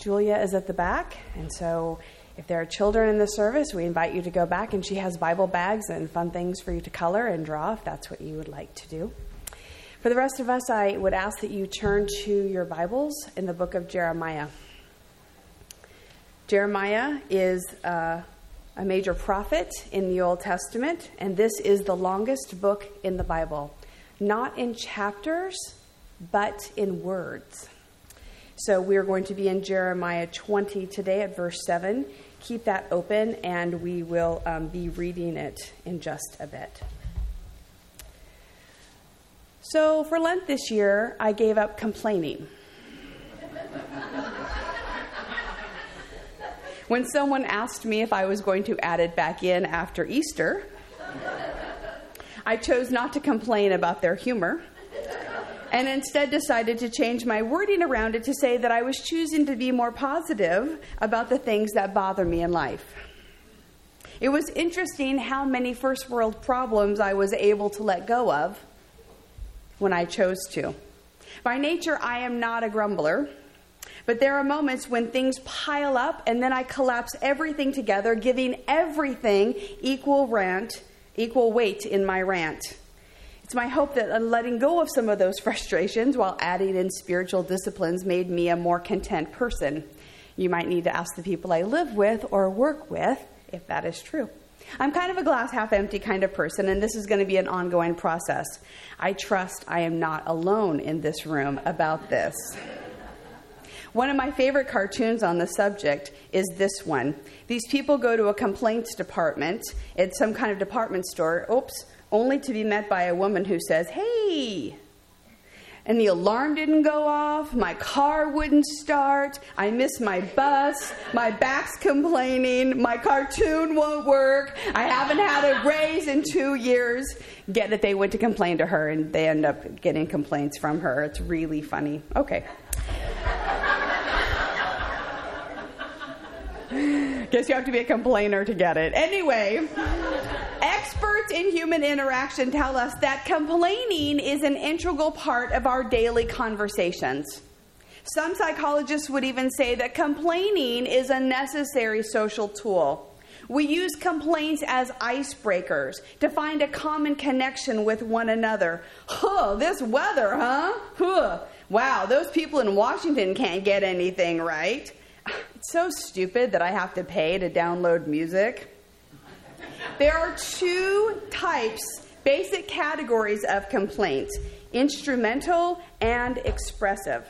Julia is at the back, and so if there are children in the service, we invite you to go back, and she has Bible bags and fun things for you to color and draw if that's what you would like to do. For the rest of us, I would ask that you turn to your Bibles in the book of Jeremiah. Jeremiah is uh, a major prophet in the Old Testament, and this is the longest book in the Bible. Not in chapters, but in words. So we're going to be in Jeremiah 20 today at verse 7. Keep that open, and we will um, be reading it in just a bit. So for Lent this year, I gave up complaining. when someone asked me if I was going to add it back in after Easter, I chose not to complain about their humor and instead decided to change my wording around it to say that I was choosing to be more positive about the things that bother me in life. It was interesting how many first world problems I was able to let go of when I chose to. By nature, I am not a grumbler, but there are moments when things pile up and then I collapse everything together, giving everything equal rant, equal weight in my rant. It's my hope that letting go of some of those frustrations while adding in spiritual disciplines made me a more content person. You might need to ask the people I live with or work with if that is true. I'm kind of a glass half empty kind of person, and this is going to be an ongoing process. I trust I am not alone in this room about this. One of my favorite cartoons on the subject is this one. These people go to a complaints department at some kind of department store, oops, only to be met by a woman who says, Hey, and the alarm didn't go off, my car wouldn't start, I missed my bus, my back's complaining, my cartoon won't work, I haven't had a raise in two years. Get it, they went to complain to her and they end up getting complaints from her. It's really funny. Okay. Guess you have to be a complainer to get it. Anyway. Experts in human interaction tell us that complaining is an integral part of our daily conversations. Some psychologists would even say that complaining is a necessary social tool. We use complaints as icebreakers to find a common connection with one another. Huh, this weather, huh? Huh. Wow, those people in Washington can't get anything right. It's so stupid that I have to pay to download music. There are two types, basic categories of complaints instrumental and expressive.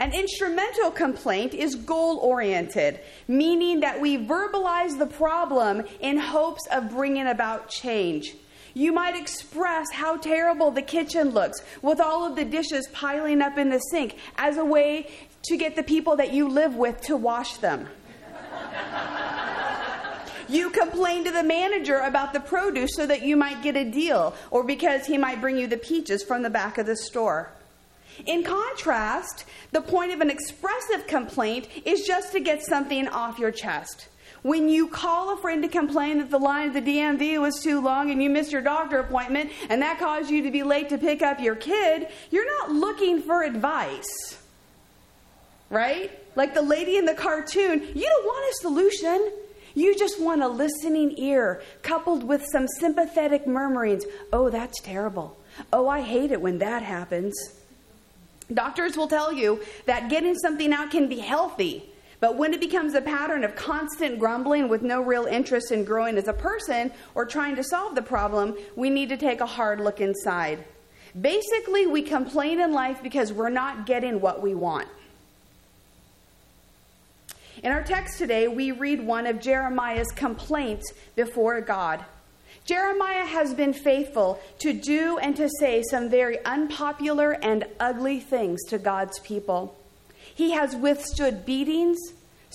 An instrumental complaint is goal oriented, meaning that we verbalize the problem in hopes of bringing about change. You might express how terrible the kitchen looks with all of the dishes piling up in the sink as a way to get the people that you live with to wash them. You complain to the manager about the produce so that you might get a deal, or because he might bring you the peaches from the back of the store. In contrast, the point of an expressive complaint is just to get something off your chest. When you call a friend to complain that the line at the DMV was too long and you missed your doctor appointment and that caused you to be late to pick up your kid, you're not looking for advice. Right? Like the lady in the cartoon, you don't want a solution. You just want a listening ear coupled with some sympathetic murmurings. Oh, that's terrible. Oh, I hate it when that happens. Doctors will tell you that getting something out can be healthy, but when it becomes a pattern of constant grumbling with no real interest in growing as a person or trying to solve the problem, we need to take a hard look inside. Basically, we complain in life because we're not getting what we want. In our text today, we read one of Jeremiah's complaints before God. Jeremiah has been faithful to do and to say some very unpopular and ugly things to God's people. He has withstood beatings,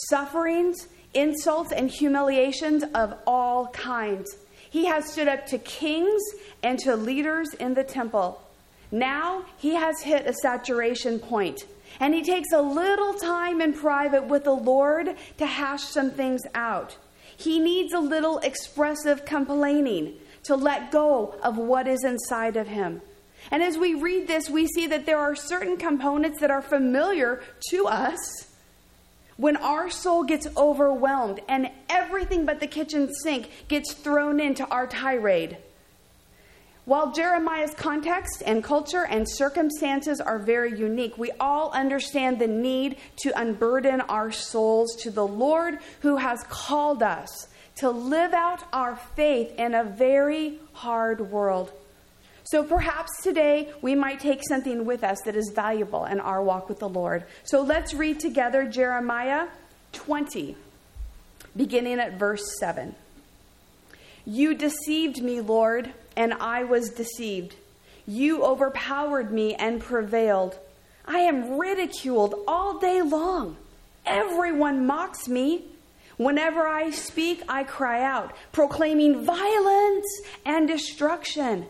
sufferings, insults, and humiliations of all kinds. He has stood up to kings and to leaders in the temple. Now he has hit a saturation point and he takes a little time in private with the Lord to hash some things out. He needs a little expressive complaining to let go of what is inside of him. And as we read this, we see that there are certain components that are familiar to us. when our soul gets overwhelmed and everything but the kitchen sink gets thrown into our tirade. While Jeremiah's context and culture and circumstances are very unique, we all understand the need to unburden our souls to the Lord who has called us to live out our faith in a very hard world. So perhaps today we might take something with us that is valuable in our walk with the Lord. So let's read together Jeremiah 20, beginning at verse 7. You deceived me, Lord, and I was deceived. You overpowered me and prevailed. I am ridiculed all day long. Everyone mocks me. Whenever I speak, I cry out, proclaiming violence and destruction.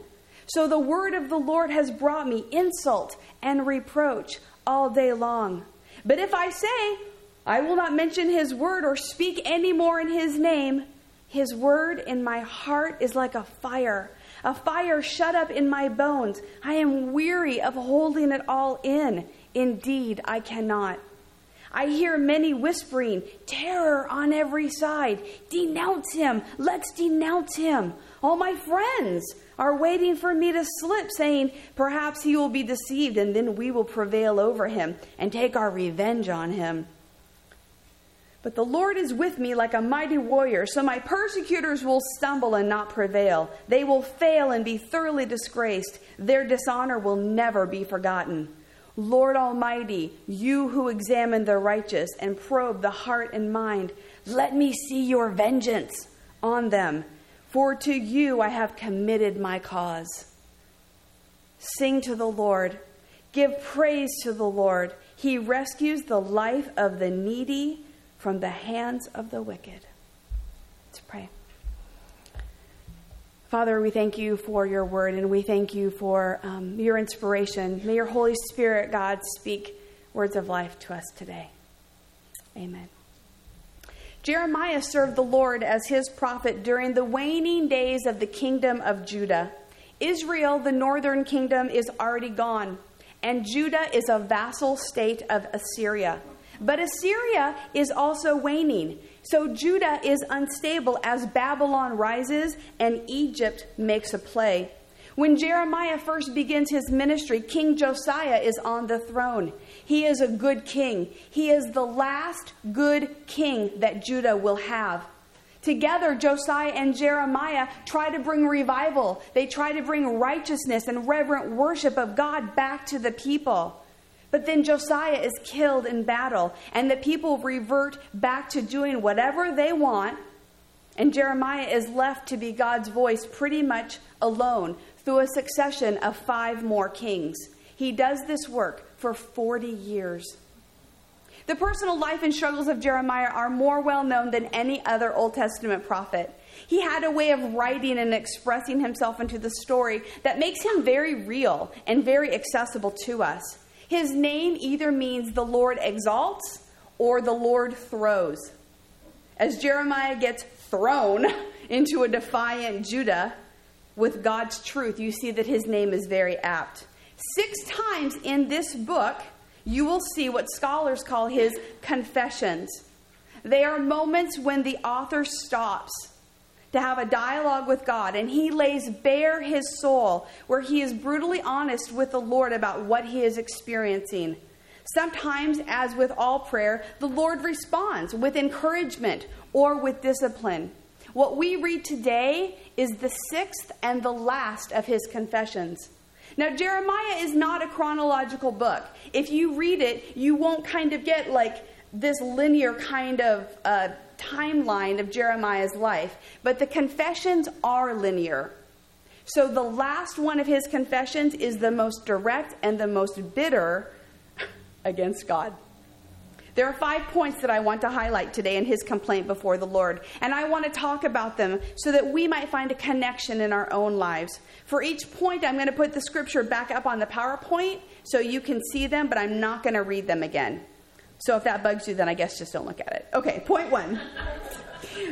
So the word of the Lord has brought me insult and reproach all day long. But if I say, I will not mention his word or speak any more in his name, his word in my heart is like a fire, a fire shut up in my bones. I am weary of holding it all in. Indeed, I cannot. I hear many whispering, terror on every side. Denounce him. Let's denounce him. All my friends are waiting for me to slip, saying, Perhaps he will be deceived, and then we will prevail over him and take our revenge on him. But the Lord is with me like a mighty warrior, so my persecutors will stumble and not prevail. They will fail and be thoroughly disgraced. Their dishonor will never be forgotten. Lord Almighty, you who examine the righteous and probe the heart and mind, let me see your vengeance on them, for to you I have committed my cause. Sing to the Lord, give praise to the Lord. He rescues the life of the needy from the hands of the wicked. Let's pray. Father, we thank you for your word and we thank you for um, your inspiration. May your Holy Spirit, God, speak words of life to us today. Amen. Jeremiah served the Lord as his prophet during the waning days of the kingdom of Judah. Israel, the northern kingdom, is already gone, and Judah is a vassal state of Assyria. But Assyria is also waning. So Judah is unstable as Babylon rises and Egypt makes a play. When Jeremiah first begins his ministry, King Josiah is on the throne. He is a good king. He is the last good king that Judah will have. Together, Josiah and Jeremiah try to bring revival. They try to bring righteousness and reverent worship of God back to the people. But then Josiah is killed in battle, and the people revert back to doing whatever they want, and Jeremiah is left to be God's voice pretty much alone through a succession of five more kings. He does this work for 40 years. The personal life and struggles of Jeremiah are more well known than any other Old Testament prophet. He had a way of writing and expressing himself into the story that makes him very real and very accessible to us. His name either means the Lord exalts or the Lord throws. As Jeremiah gets thrown into a defiant Judah with God's truth, you see that his name is very apt. Six times in this book, you will see what scholars call his confessions. They are moments when the author stops to have a dialogue with God, and he lays bare his soul, where he is brutally honest with the Lord about what he is experiencing. Sometimes, as with all prayer, the Lord responds with encouragement or with discipline. What we read today is the sixth and the last of his confessions. Now, Jeremiah is not a chronological book. If you read it, you won't kind of get like this linear kind of uh, timeline of Jeremiah's life, but the confessions are linear. So the last one of his confessions is the most direct and the most bitter against God. There are five points that I want to highlight today in his complaint before the Lord, and I want to talk about them so that we might find a connection in our own lives. For each point, I'm going to put the scripture back up on the PowerPoint so you can see them, but I'm not going to read them again. So if that bugs you, then I guess just don't look at it. Okay, point one.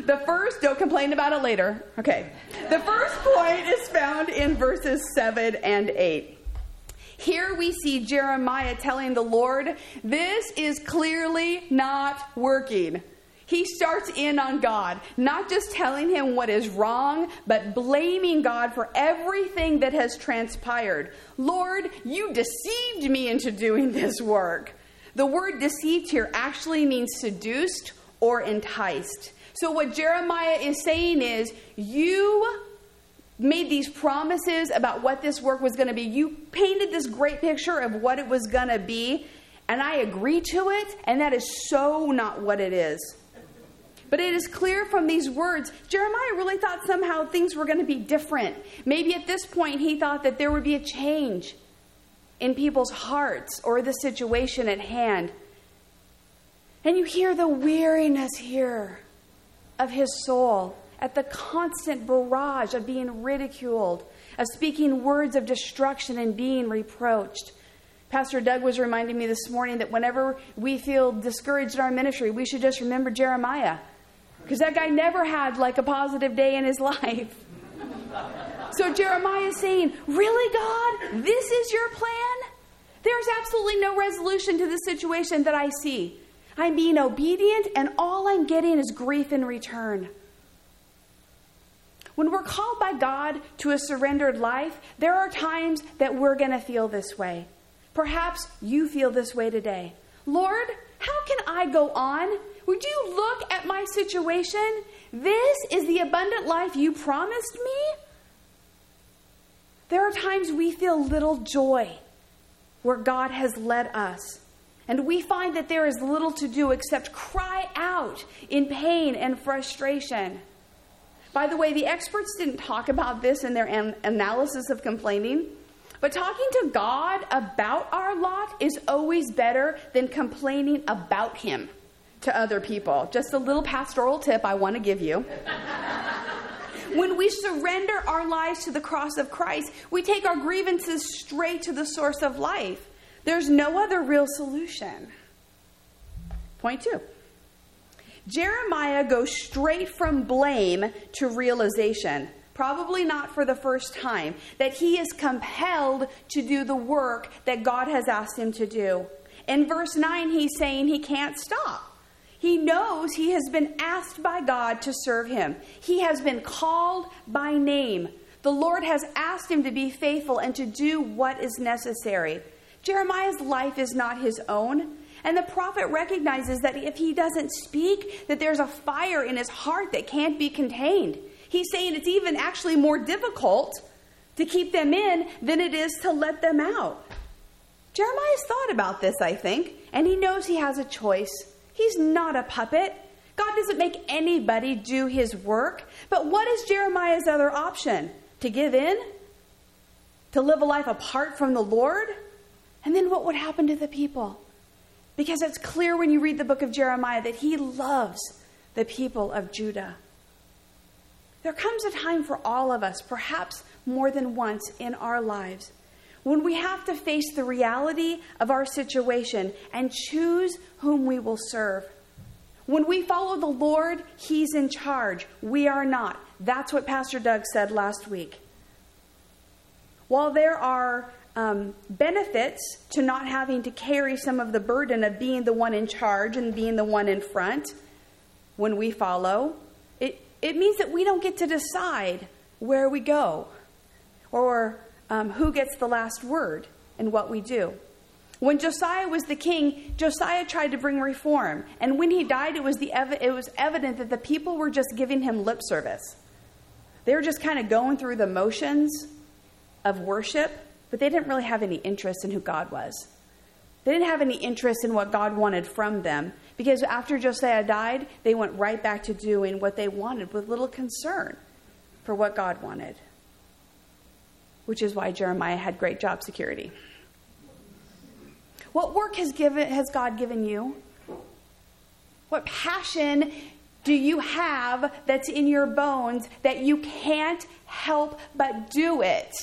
The first, don't complain about it later. Okay. The first point is found in verses 7 and 8. Here we see Jeremiah telling the Lord, This is clearly not working. He starts in on God, not just telling him what is wrong, but blaming God for everything that has transpired. Lord, you deceived me into doing this work. The word deceived here actually means seduced or enticed. So, what Jeremiah is saying is, You made these promises about what this work was going to be. You painted this great picture of what it was going to be, and I agree to it, and that is so not what it is. But it is clear from these words, Jeremiah really thought somehow things were going to be different. Maybe at this point he thought that there would be a change in people's hearts or the situation at hand. And you hear the weariness here of his soul at the constant barrage of being ridiculed, of speaking words of destruction and being reproached. Pastor Doug was reminding me this morning that whenever we feel discouraged in our ministry, we should just remember Jeremiah. Because that guy never had like a positive day in his life. So Jeremiah is saying, Really, God? This is your plan? There's absolutely no resolution to the situation that I see. I'm being obedient, and all I'm getting is grief in return. When we're called by God to a surrendered life, there are times that we're going to feel this way. Perhaps you feel this way today. Lord, how can I go on? Would you look at my situation? This is the abundant life you promised me? There are times we feel little joy where God has led us. And we find that there is little to do except cry out in pain and frustration. By the way, the experts didn't talk about this in their an- analysis of complaining, but talking to God about our lot is always better than complaining about Him to other people. Just a little pastoral tip I want to give you. When we surrender our lives to the cross of Christ, we take our grievances straight to the source of life. There's no other real solution. Point two. Jeremiah goes straight from blame to realization, probably not for the first time, that he is compelled to do the work that God has asked him to do. In verse 9, he's saying he can't stop. He knows he has been asked by God to serve him. He has been called by name. The Lord has asked him to be faithful and to do what is necessary. Jeremiah's life is not his own. And the prophet recognizes that if he doesn't speak, that there's a fire in his heart that can't be contained. He's saying it's even actually more difficult to keep them in than it is to let them out. Jeremiah's thought about this, I think, and he knows he has a choice. He's not a puppet. God doesn't make anybody do his work. But what is Jeremiah's other option? To give in? To live a life apart from the Lord? And then what would happen to the people? Because it's clear when you read the book of Jeremiah that he loves the people of Judah. There comes a time for all of us, perhaps more than once in our lives, when we have to face the reality of our situation and choose whom we will serve. When we follow the Lord, He's in charge. We are not. That's what Pastor Doug said last week. While there are um, benefits to not having to carry some of the burden of being the one in charge and being the one in front when we follow. It, it means that we don't get to decide where we go or um, who gets the last word in what we do. When Josiah was the king, Josiah tried to bring reform. And when he died, it was, the ev- it was evident that the people were just giving him lip service. They were just kind of going through the motions of worship but they didn't really have any interest in who God was. They didn't have any interest in what God wanted from them because after Josiah died, they went right back to doing what they wanted with little concern for what God wanted. Which is why Jeremiah had great job security. What work has, given, has God given you? What passion do you have that's in your bones that you can't help but do it?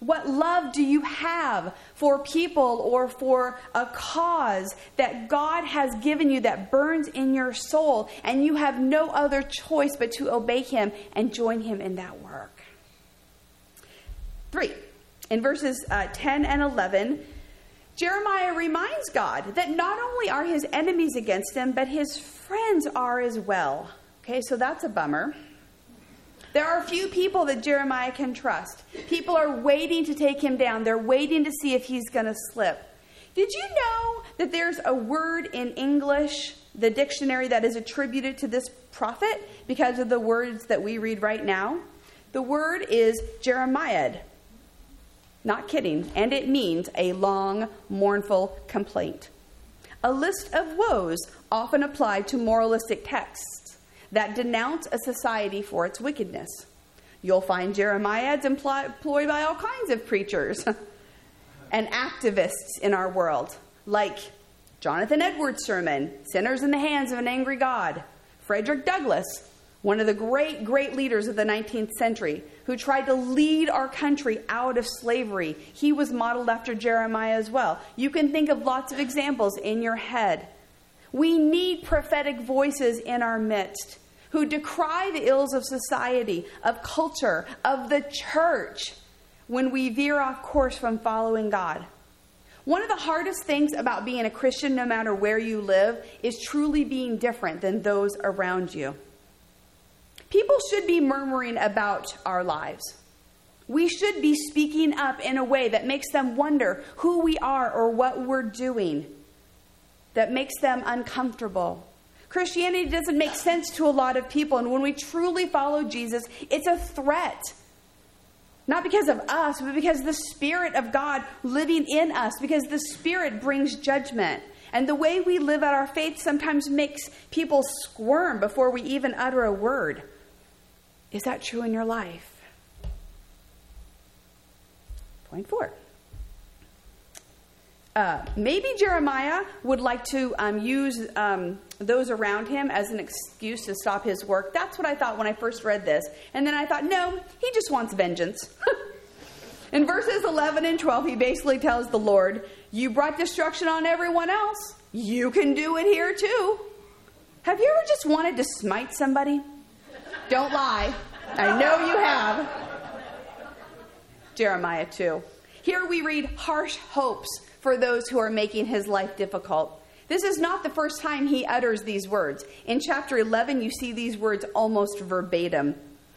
What love do you have for people or for a cause that God has given you that burns in your soul, and you have no other choice but to obey Him and join Him in that work? Three, In verses uh, 10 and 11, Jeremiah reminds God that not only are his enemies against him, but his friends are as well. Okay, so that's a bummer. There are few people that Jeremiad can trust. People are waiting to take him down, they're waiting to see if he's going to slip. Did you know that there's a word in English, the dictionary, that is attributed to this prophet because of the words that we read right now? The word is Jeremiah. Not kidding. And it means a long, mournful complaint. A list of woes often applied to moralistic texts that denounce a society for its wickedness. You'll find Jeremiads employed by all kinds of preachers and activists in our world, like Jonathan Edwards' sermon, Sinners in the Hands of an Angry God, Frederick Douglass, one of the great, great leaders of the 19th century, who tried to lead our country out of slavery. He was modeled after Jeremiah as well. You can think of lots of examples in your head. We need prophetic voices in our midst who decry the ills of society, of culture, of the church when we veer off course from following God. One of the hardest things about being a Christian, no matter where you live, is truly being different than those around you. People should be murmuring about our lives. We should be speaking up in a way that makes them wonder who we are or what we're doing, that makes them uncomfortable. Christianity doesn't make sense to a lot of people, and when we truly follow Jesus, it's a threat. Not because of us, but because the Spirit of God living in us, because the Spirit brings judgment. And the way we live out our faith sometimes makes people squirm before we even utter a word. Is that true in your life? Point four. Uh, maybe Jeremiah would like to um, use um, those around him as an excuse to stop his work. That's what I thought when I first read this. And then I thought, no, he just wants vengeance. In verses 11 and 12, he basically tells the Lord, You brought destruction on everyone else. You can do it here too. Have you ever just wanted to smite somebody? Don't lie. I know you have. Jeremiah 2. Here we read harsh hopes for those who are making his life difficult. This is not the first time he utters these words. In chapter 11, you see these words almost verbatim.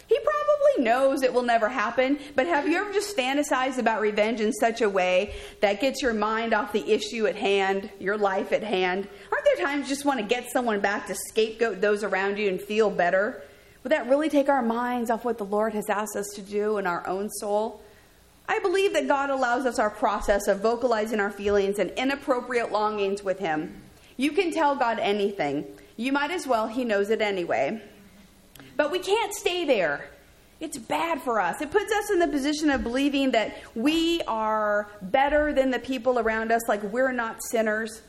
He probably knows it will never happen, but have you ever just fantasized about revenge in such a way that gets your mind off the issue at hand, your life at hand? Aren't there times you just want to get someone back to scapegoat those around you and feel better? Would that really take our minds off what the Lord has asked us to do in our own soul? I believe that God allows us our process of vocalizing our feelings and inappropriate longings with Him. You can tell God anything. You might as well, He knows it anyway. But we can't stay there. It's bad for us. It puts us in the position of believing that we are better than the people around us, like we're not sinners.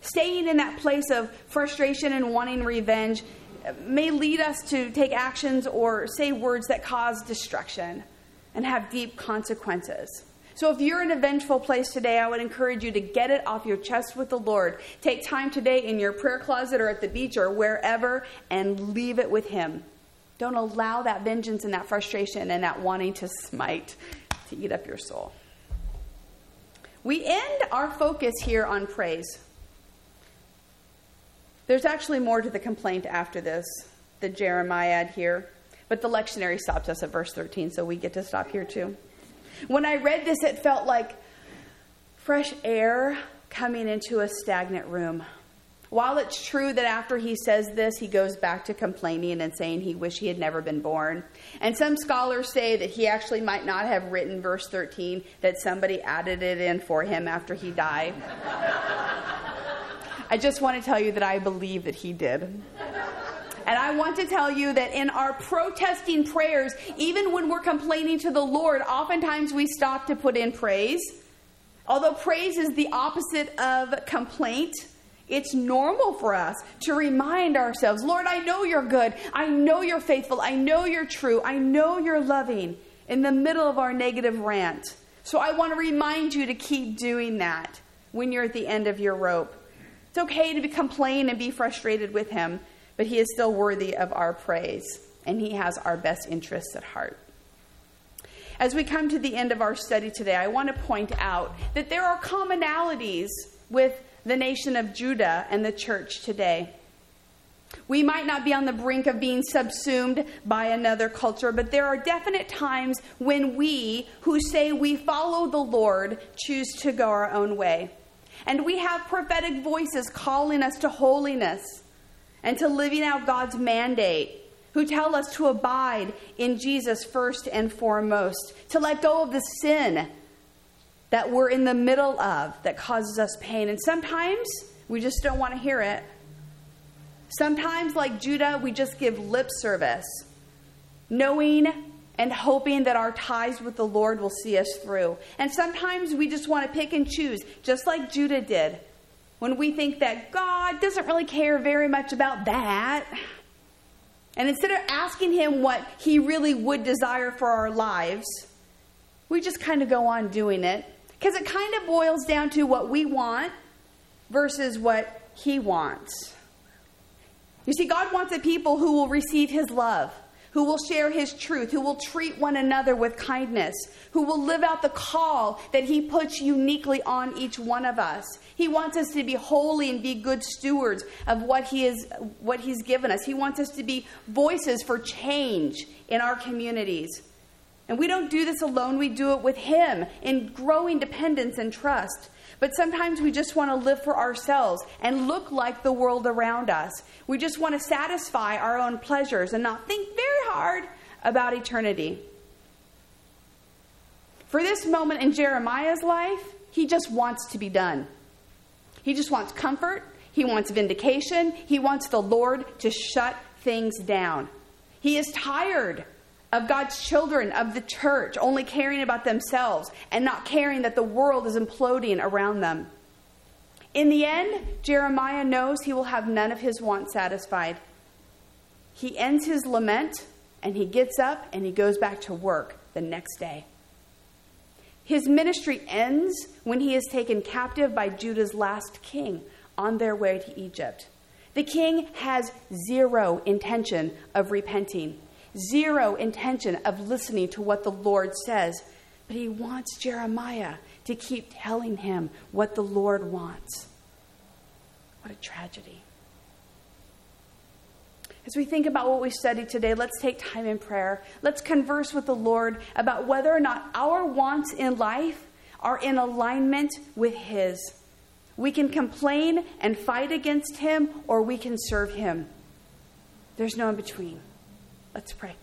Staying in that place of frustration and wanting revenge may lead us to take actions or say words that cause destruction and have deep consequences. So, if you're in a vengeful place today, I would encourage you to get it off your chest with the Lord. Take time today in your prayer closet or at the beach or wherever and leave it with Him. Don't allow that vengeance and that frustration and that wanting to smite to eat up your soul. We end our focus here on praise. There's actually more to the complaint after this, the Jeremiad here. But the lectionary stops us at verse 13, so we get to stop here too. When I read this, it felt like fresh air coming into a stagnant room. While it's true that after he says this, he goes back to complaining and saying he wished he had never been born. And some scholars say that he actually might not have written verse 13, that somebody added it in for him after he died. I just want to tell you that I believe that he did. And I want to tell you that in our protesting prayers, even when we're complaining to the Lord, oftentimes we stop to put in praise. Although praise is the opposite of complaint, it's normal for us to remind ourselves Lord, I know you're good. I know you're faithful. I know you're true. I know you're loving in the middle of our negative rant. So I want to remind you to keep doing that when you're at the end of your rope. It's okay to complain and be frustrated with Him but he is still worthy of our praise, and he has our best interests at heart. As we come to the end of our study today, I want to point out that there are commonalities with the nation of Judah and the church today. We might not be on the brink of being subsumed by another culture, but there are definite times when we, who say we follow the Lord, choose to go our own way. And we have prophetic voices calling us to holiness and to living out God's mandate, who tell us to abide in Jesus first and foremost, to let go of the sin that we're in the middle of that causes us pain. And sometimes we just don't want to hear it. Sometimes, like Judah, we just give lip service, knowing and hoping that our ties with the Lord will see us through. And sometimes we just want to pick and choose, just like Judah did, when we think that God doesn't really care very much about that. And instead of asking Him what He really would desire for our lives, we just kind of go on doing it. Because it kind of boils down to what we want versus what He wants. You see, God wants a people who will receive His love, who will share His truth, who will treat one another with kindness, who will live out the call that He puts uniquely on each one of us. He wants us to be holy and be good stewards of what He is, what He's given us. He wants us to be voices for change in our communities. And we don't do this alone, we do it with Him in growing dependence and trust. But sometimes we just want to live for ourselves and look like the world around us. We just want to satisfy our own pleasures and not think very hard about eternity. For this moment in Jeremiah's life, he just wants to be done. He just wants comfort, he wants vindication, he wants the Lord to shut things down. He is tired of God's children, of the church, only caring about themselves and not caring that the world is imploding around them. In the end, Jeremiah knows he will have none of his wants satisfied. He ends his lament and he gets up and he goes back to work the next day. His ministry ends when he is taken captive by Judah's last king on their way to Egypt. The king has zero intention of repenting zero intention of listening to what the Lord says, but he wants Jeremiah to keep telling him what the Lord wants. What a tragedy. As we think about what we studied today, let's take time in prayer. Let's converse with the Lord about whether or not our wants in life are in alignment with His. We can complain and fight against Him, or we can serve Him. There's no in between. Let's pray.